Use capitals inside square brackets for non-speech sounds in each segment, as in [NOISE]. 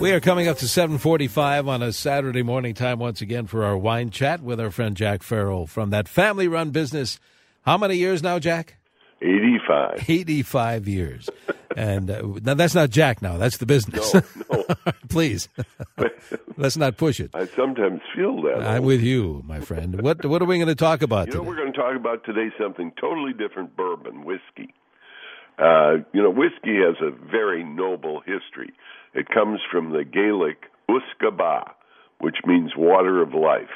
We are coming up to 745 on a Saturday morning time once again for our wine chat with our friend Jack Farrell from that family-run business. How many years now, Jack? 85. 85 years. and uh, now that's not Jack now. That's the business. No, [LAUGHS] no. Please. [LAUGHS] Let's not push it. I sometimes feel that. I'm with you, my friend. What what are we going to talk about You know, today? we're going to talk about today something totally different bourbon, whiskey. Uh, you know, whiskey has a very noble history. It comes from the Gaelic usquebaugh, which means water of life.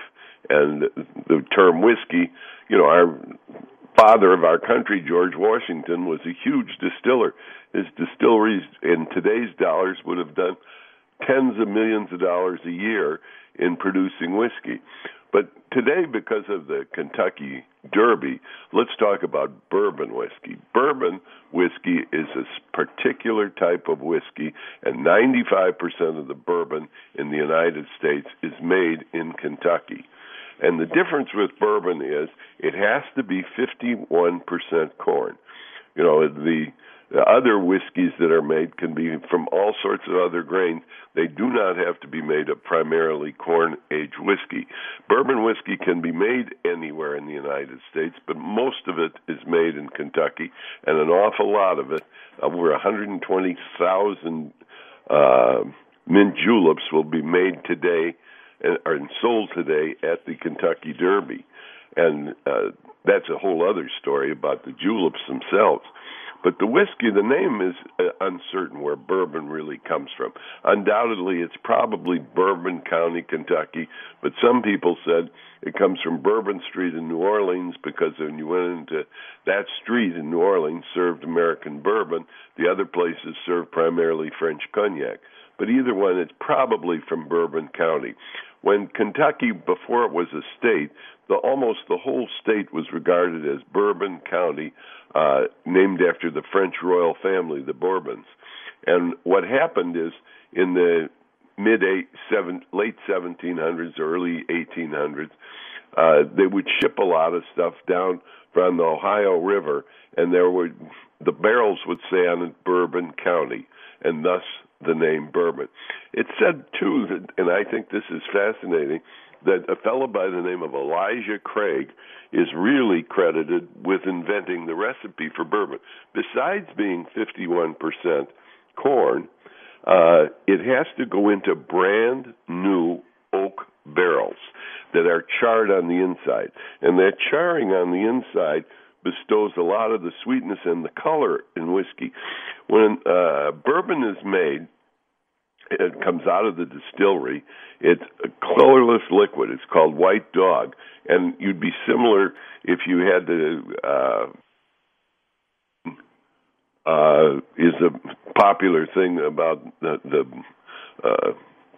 And the term whiskey, you know, our father of our country, George Washington, was a huge distiller. His distilleries in today's dollars would have done tens of millions of dollars a year in producing whiskey. But today, because of the Kentucky Derby, let's talk about bourbon whiskey. Bourbon whiskey is a particular type of whiskey, and 95% of the bourbon in the United States is made in Kentucky. And the difference with bourbon is it has to be 51% corn. You know, the, other whiskeys that are made can be from all sorts of other grains. They do not have to be made of primarily corn aged whiskey. Bourbon whiskey can be made anywhere in the United States, but most of it is made in Kentucky, and an awful lot of it, over 120,000 uh, mint juleps, will be made today and are sold today at the Kentucky Derby, and uh, that's a whole other story about the juleps themselves. But the whiskey, the name is uh, uncertain where bourbon really comes from. Undoubtedly, it's probably Bourbon County, Kentucky, but some people said it comes from Bourbon Street in New Orleans because when you went into that street in New Orleans, served American bourbon. The other places served primarily French cognac. But either one, it's probably from Bourbon County. When Kentucky, before it was a state, the almost the whole state was regarded as Bourbon County, uh, named after the French royal family, the Bourbons. And what happened is in the mid eight, seven, late 1700s, early 1800s, uh, they would ship a lot of stuff down from the Ohio River, and there would the barrels would say on Bourbon County, and thus the name bourbon. It's said too, that, and I think this is fascinating, that a fellow by the name of Elijah Craig is really credited with inventing the recipe for bourbon. Besides being 51% corn, uh, it has to go into brand new oak barrels that are charred on the inside. And that charring on the inside bestows a lot of the sweetness and the color in whiskey. When uh, bourbon is made, it comes out of the distillery. It's a colorless liquid. It's called White Dog, and you'd be similar if you had to. Uh, uh, is a popular thing about the, the uh,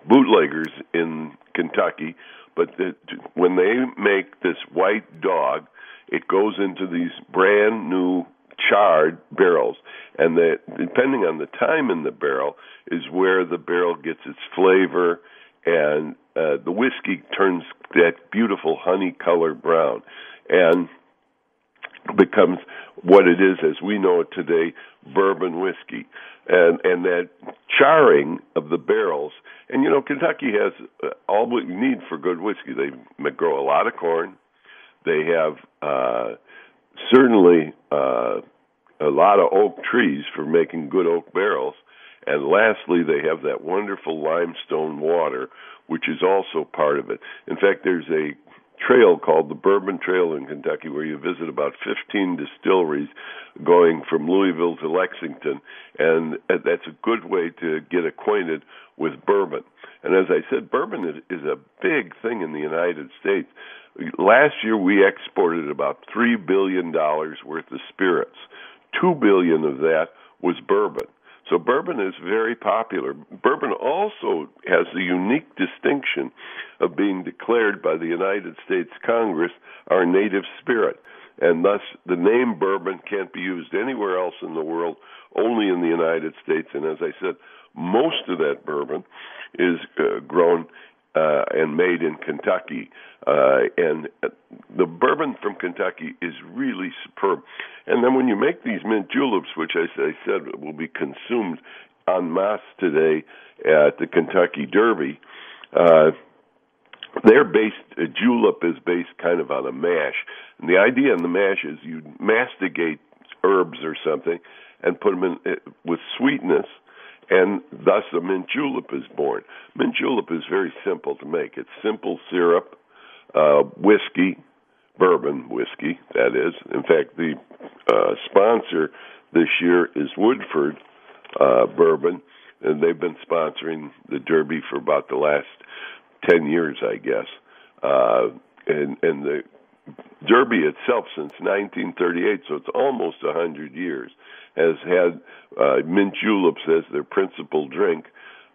bootleggers in Kentucky, but the, when they make this White Dog, it goes into these brand new charred barrels, and that depending on the time in the barrel is where the barrel gets its flavor, and uh, the whiskey turns that beautiful honey color brown, and becomes what it is as we know it today, bourbon whiskey, and and that charring of the barrels. And you know, Kentucky has uh, all what you need for good whiskey. They grow a lot of corn. They have uh, certainly uh, a lot of oak trees for making good oak barrels. And lastly, they have that wonderful limestone water, which is also part of it. In fact, there's a trail called the Bourbon Trail in Kentucky where you visit about 15 distilleries going from Louisville to Lexington. And that's a good way to get acquainted with bourbon. And as I said, bourbon is, a big thing in the United States. Last year we exported about three billion dollars worth of spirits. Two billion of that was bourbon. So bourbon is very popular. Bourbon also has the unique distinction of being declared by the United States Congress our native spirit. And thus the name bourbon can't be used anywhere else in the world, only in the United States. And as I said, most of that bourbon is uh, grown uh, and made in Kentucky. Uh, and the bourbon from Kentucky is really superb. And then when you make these mint juleps, which as I said will be consumed en masse today at the Kentucky Derby. Uh, they're based, a julep is based kind of on a mash. And the idea in the mash is you masticate herbs or something and put them in eh, with sweetness, and thus a mint julep is born. Mint julep is very simple to make. It's simple syrup, uh, whiskey, bourbon whiskey, that is. In fact, the uh, sponsor this year is Woodford uh, Bourbon, and they've been sponsoring the Derby for about the last ten years, I guess. Uh, and and the Derby itself, since 1938, so it's almost a hundred years, has had uh, mint juleps as their principal drink,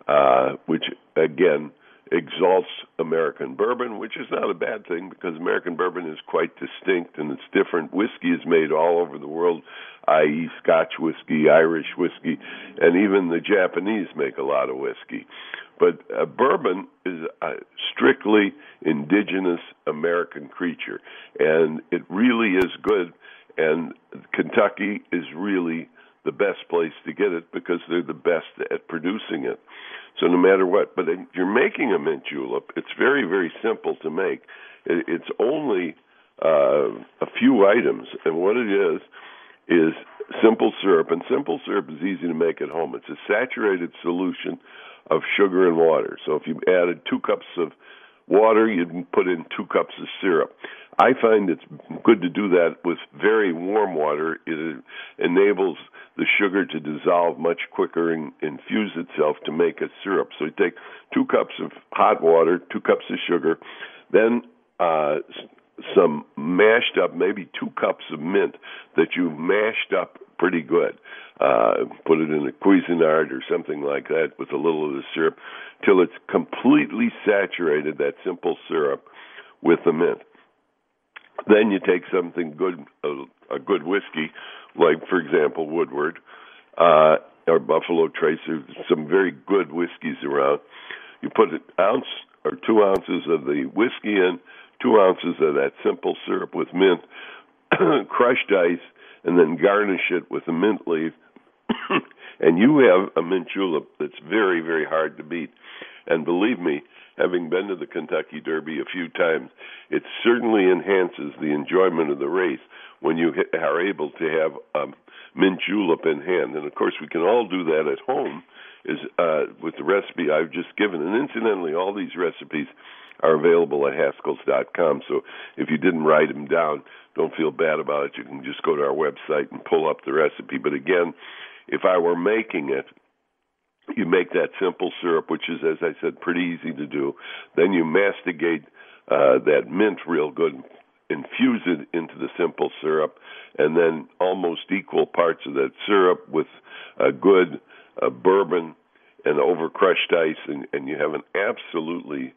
uh, which again exalts American bourbon, which is not a bad thing because American bourbon is quite distinct and it's different. Whiskey is made all over the world, i.e., Scotch whiskey, Irish whiskey, and even the Japanese make a lot of whiskey. But uh, bourbon is a strictly indigenous American creature, and it really is good. And Kentucky is really the best place to get it because they're the best at producing it. So no matter what, but if you're making a mint julep, it's very very simple to make. It's only uh, a few items, and what it is is simple syrup, and simple syrup is easy to make at home. It's a saturated solution of sugar and water. So if you added two cups of water, you'd put in two cups of syrup. I find it's good to do that with very warm water. It enables the sugar to dissolve much quicker and infuse itself to make a syrup. So you take two cups of hot water, two cups of sugar, then uh, some mashed up, maybe two cups of mint that you mashed up pretty good. Uh, put it in a Cuisinart or something like that with a little of the syrup till it's completely saturated, that simple syrup, with the mint. Then you take something good, a, a good whiskey, like for example Woodward uh, or Buffalo Trace. Some very good whiskeys around. You put an ounce or two ounces of the whiskey in, two ounces of that simple syrup with mint, [CLEARS THROAT] crushed ice, and then garnish it with a mint leaf. [CLEARS THROAT] and you have a mint julep that's very, very hard to beat. And believe me, having been to the Kentucky Derby a few times, it certainly enhances the enjoyment of the race when you are able to have a mint julep in hand. And of course, we can all do that at home is uh, with the recipe I've just given. And incidentally, all these recipes are available at Haskell's.com. So if you didn't write them down, don't feel bad about it. You can just go to our website and pull up the recipe. But again, if I were making it, you make that simple syrup, which is, as I said, pretty easy to do. Then you masticate uh, that mint real good, infuse it into the simple syrup, and then almost equal parts of that syrup with a good uh, bourbon and over crushed ice, and, and you have an absolutely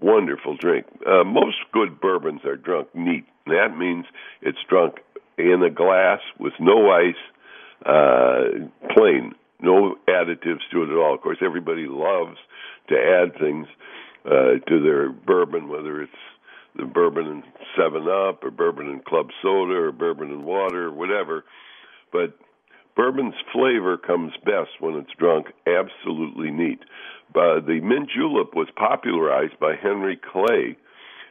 wonderful drink. Uh, most good bourbons are drunk neat. That means it's drunk in a glass with no ice, uh, plain no additives to it at all. Of course, everybody loves to add things uh, to their bourbon, whether it's the bourbon and Seven Up or bourbon and Club Soda or bourbon and water or whatever. But bourbon's flavor comes best when it's drunk absolutely neat. But the mint julep was popularized by Henry Clay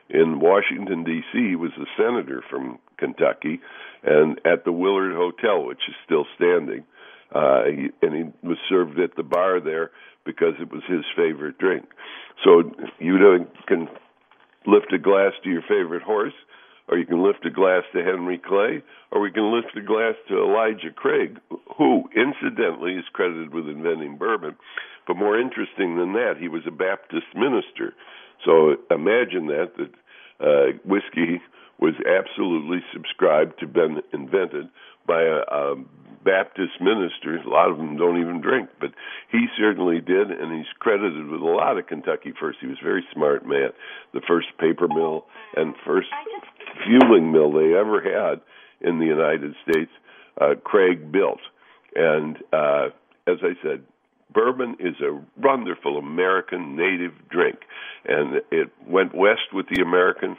in Washington D.C. He was a senator from Kentucky, and at the Willard Hotel, which is still standing uh, he, and he was served at the bar there because it was his favorite drink. So you know, can lift a glass to your favorite horse, or you can lift a glass to Henry Clay, or we can lift a glass to Elijah Craig, who incidentally is credited with inventing bourbon. But more interesting than that, he was a Baptist minister. So imagine that that uh, whiskey was absolutely subscribed to been invented by a, a Baptist ministers. A lot of them don't even drink, but he certainly did, and he's credited with a lot of Kentucky first. He was a very smart man. The first paper mill and first fulling mill they ever had in the United States, uh, Craig built. And uh, as I said, bourbon is a wonderful American native drink, and it went west with the Americans.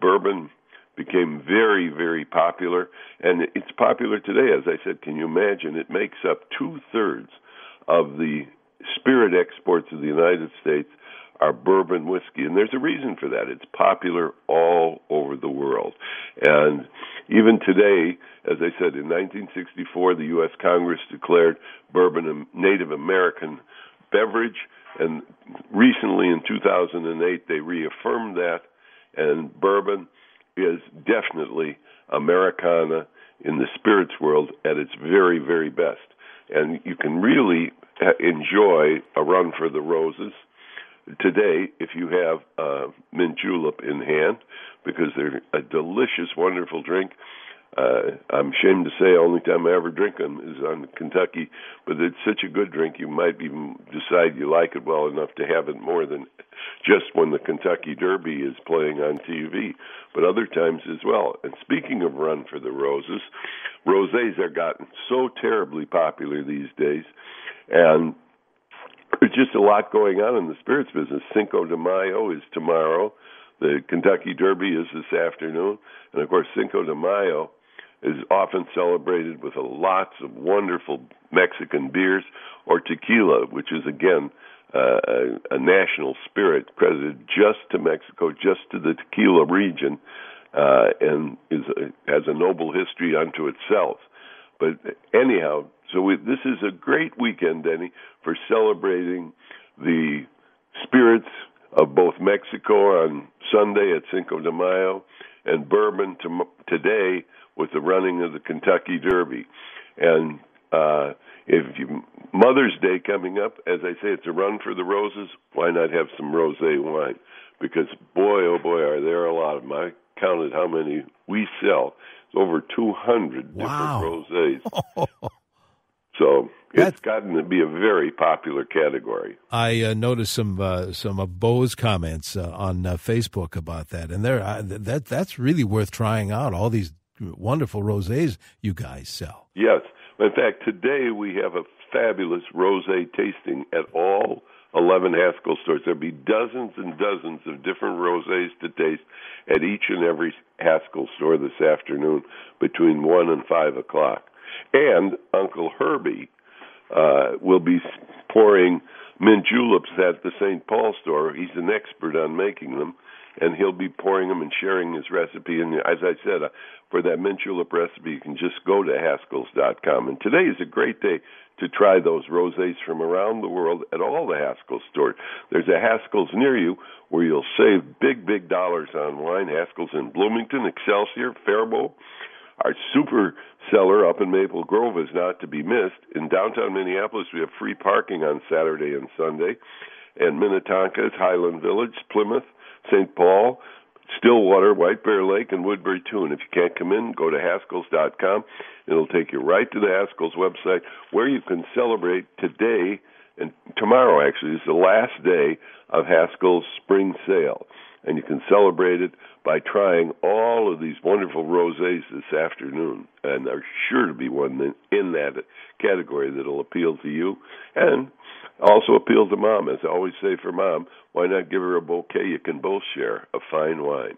Bourbon became very, very popular, and it's popular today. As I said, can you imagine? It makes up two thirds of the spirit exports of the United States are bourbon whiskey, and there's a reason for that. It's popular all over the world. And even today, as I said, in 1964, the U.S. Congress declared bourbon a Native American beverage, and recently in 2008, they reaffirmed that, and bourbon is definitely Americana in the spirits world at its very, very best. And you can really enjoy a run for the roses today if you have uh, mint julep in hand because they're a delicious, wonderful drink. Uh, I'm ashamed to say, only time I ever drink them is on Kentucky, but it's such a good drink you might even decide you like it well enough to have it more than just when the Kentucky Derby is playing on TV, but other times as well. And speaking of Run for the Roses, rosés are gotten so terribly popular these days, and there's [LAUGHS] just a lot going on in the spirits business. Cinco de Mayo is tomorrow. The Kentucky Derby is this afternoon, and of course Cinco de Mayo is often celebrated with lots of wonderful Mexican beers or tequila, which is again uh, a, a national spirit credited just to Mexico, just to the tequila region, uh, and is a, has a noble history unto itself. But anyhow, so we, this is a great weekend, Denny, for celebrating the spirits of both Mexico on Sunday at Cinco de Mayo and bourbon to, today with the running of the Kentucky Derby. And uh, if you, Mother's Day coming up, as I say, it's a run for the roses. Why not have some rosé wine? Because boy, oh boy, are there a lot of them. I counted how many we sell. It's over 200 wow. different rosés. [LAUGHS] So it's gotten to be a very popular category. I uh, noticed some uh, some of Bo's comments uh, on uh, Facebook about that, and there uh, that that's really worth trying out. All these wonderful rosés you guys sell. Yes, in fact, today we have a fabulous rosé tasting at all 11 Haskell stores. There'll be dozens and dozens of different rosés to taste at each and every Haskell store this afternoon between 1 and 5 o'clock. And Uncle Herbie uh, will be pouring mint juleps at the St. Paul store. He's an expert on making them, and he'll be pouring them and sharing his recipe. And as I said, uh, for that mint julep recipe, you can just go to Haskells.com. And today is a great day to try those rosés from around the world at all the Haskell stores. There's a Haskell's near you where you'll save big, big dollars on wine. Haskell's in Bloomington, Excelsior, Faribault. Our super seller up in Maple Grove is not to be missed. In downtown Minneapolis, we have free parking on Saturday and Sunday. And Minnetonka is Highland Village, Plymouth, St. Paul, Stillwater, White Bear Lake, and Woodbury too. If you can't come in, go to Haskells.com. It'll take you right to the Haskells website where you can celebrate today and tomorrow. Actually, is the last day of Haskell's spring sale, and you can celebrate it by trying all of these wonderful rosés this afternoon. And there's sure to be one in that category that'll appeal to you and also appeal to mom. As I always say for mom, why not give her a bouquet you can both share of fine wine?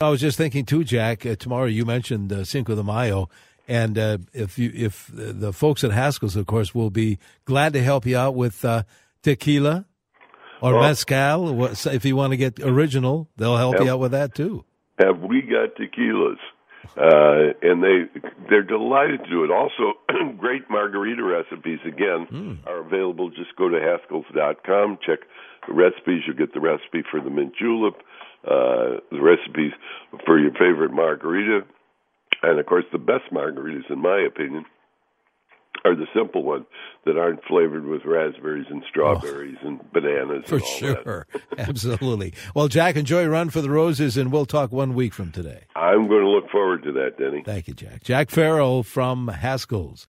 I was just thinking too, Jack. Uh, tomorrow you mentioned uh, Cinco de Mayo, and uh, if you if the folks at Haskell's, of course, will be glad to help you out with uh, tequila or well, mezcal. If you want to get original, they'll help have, you out with that too. Have we got tequilas? Uh, and they they're delighted to do it. Also, [CLEARS THROAT] great margarita recipes again mm. are available. Just go to Haskells.com, check the recipes. You'll get the recipe for the mint julep, uh, the recipes for your favorite margarita, and of course the best margaritas, in my opinion, are the simple ones that aren't flavored with raspberries and strawberries oh, and bananas. For and sure. [LAUGHS] Absolutely. Well, Jack, enjoy Run for the Roses, and we'll talk one week from today. I'm going to look forward to that, Denny. Thank you, Jack. Jack Farrell from Haskell's.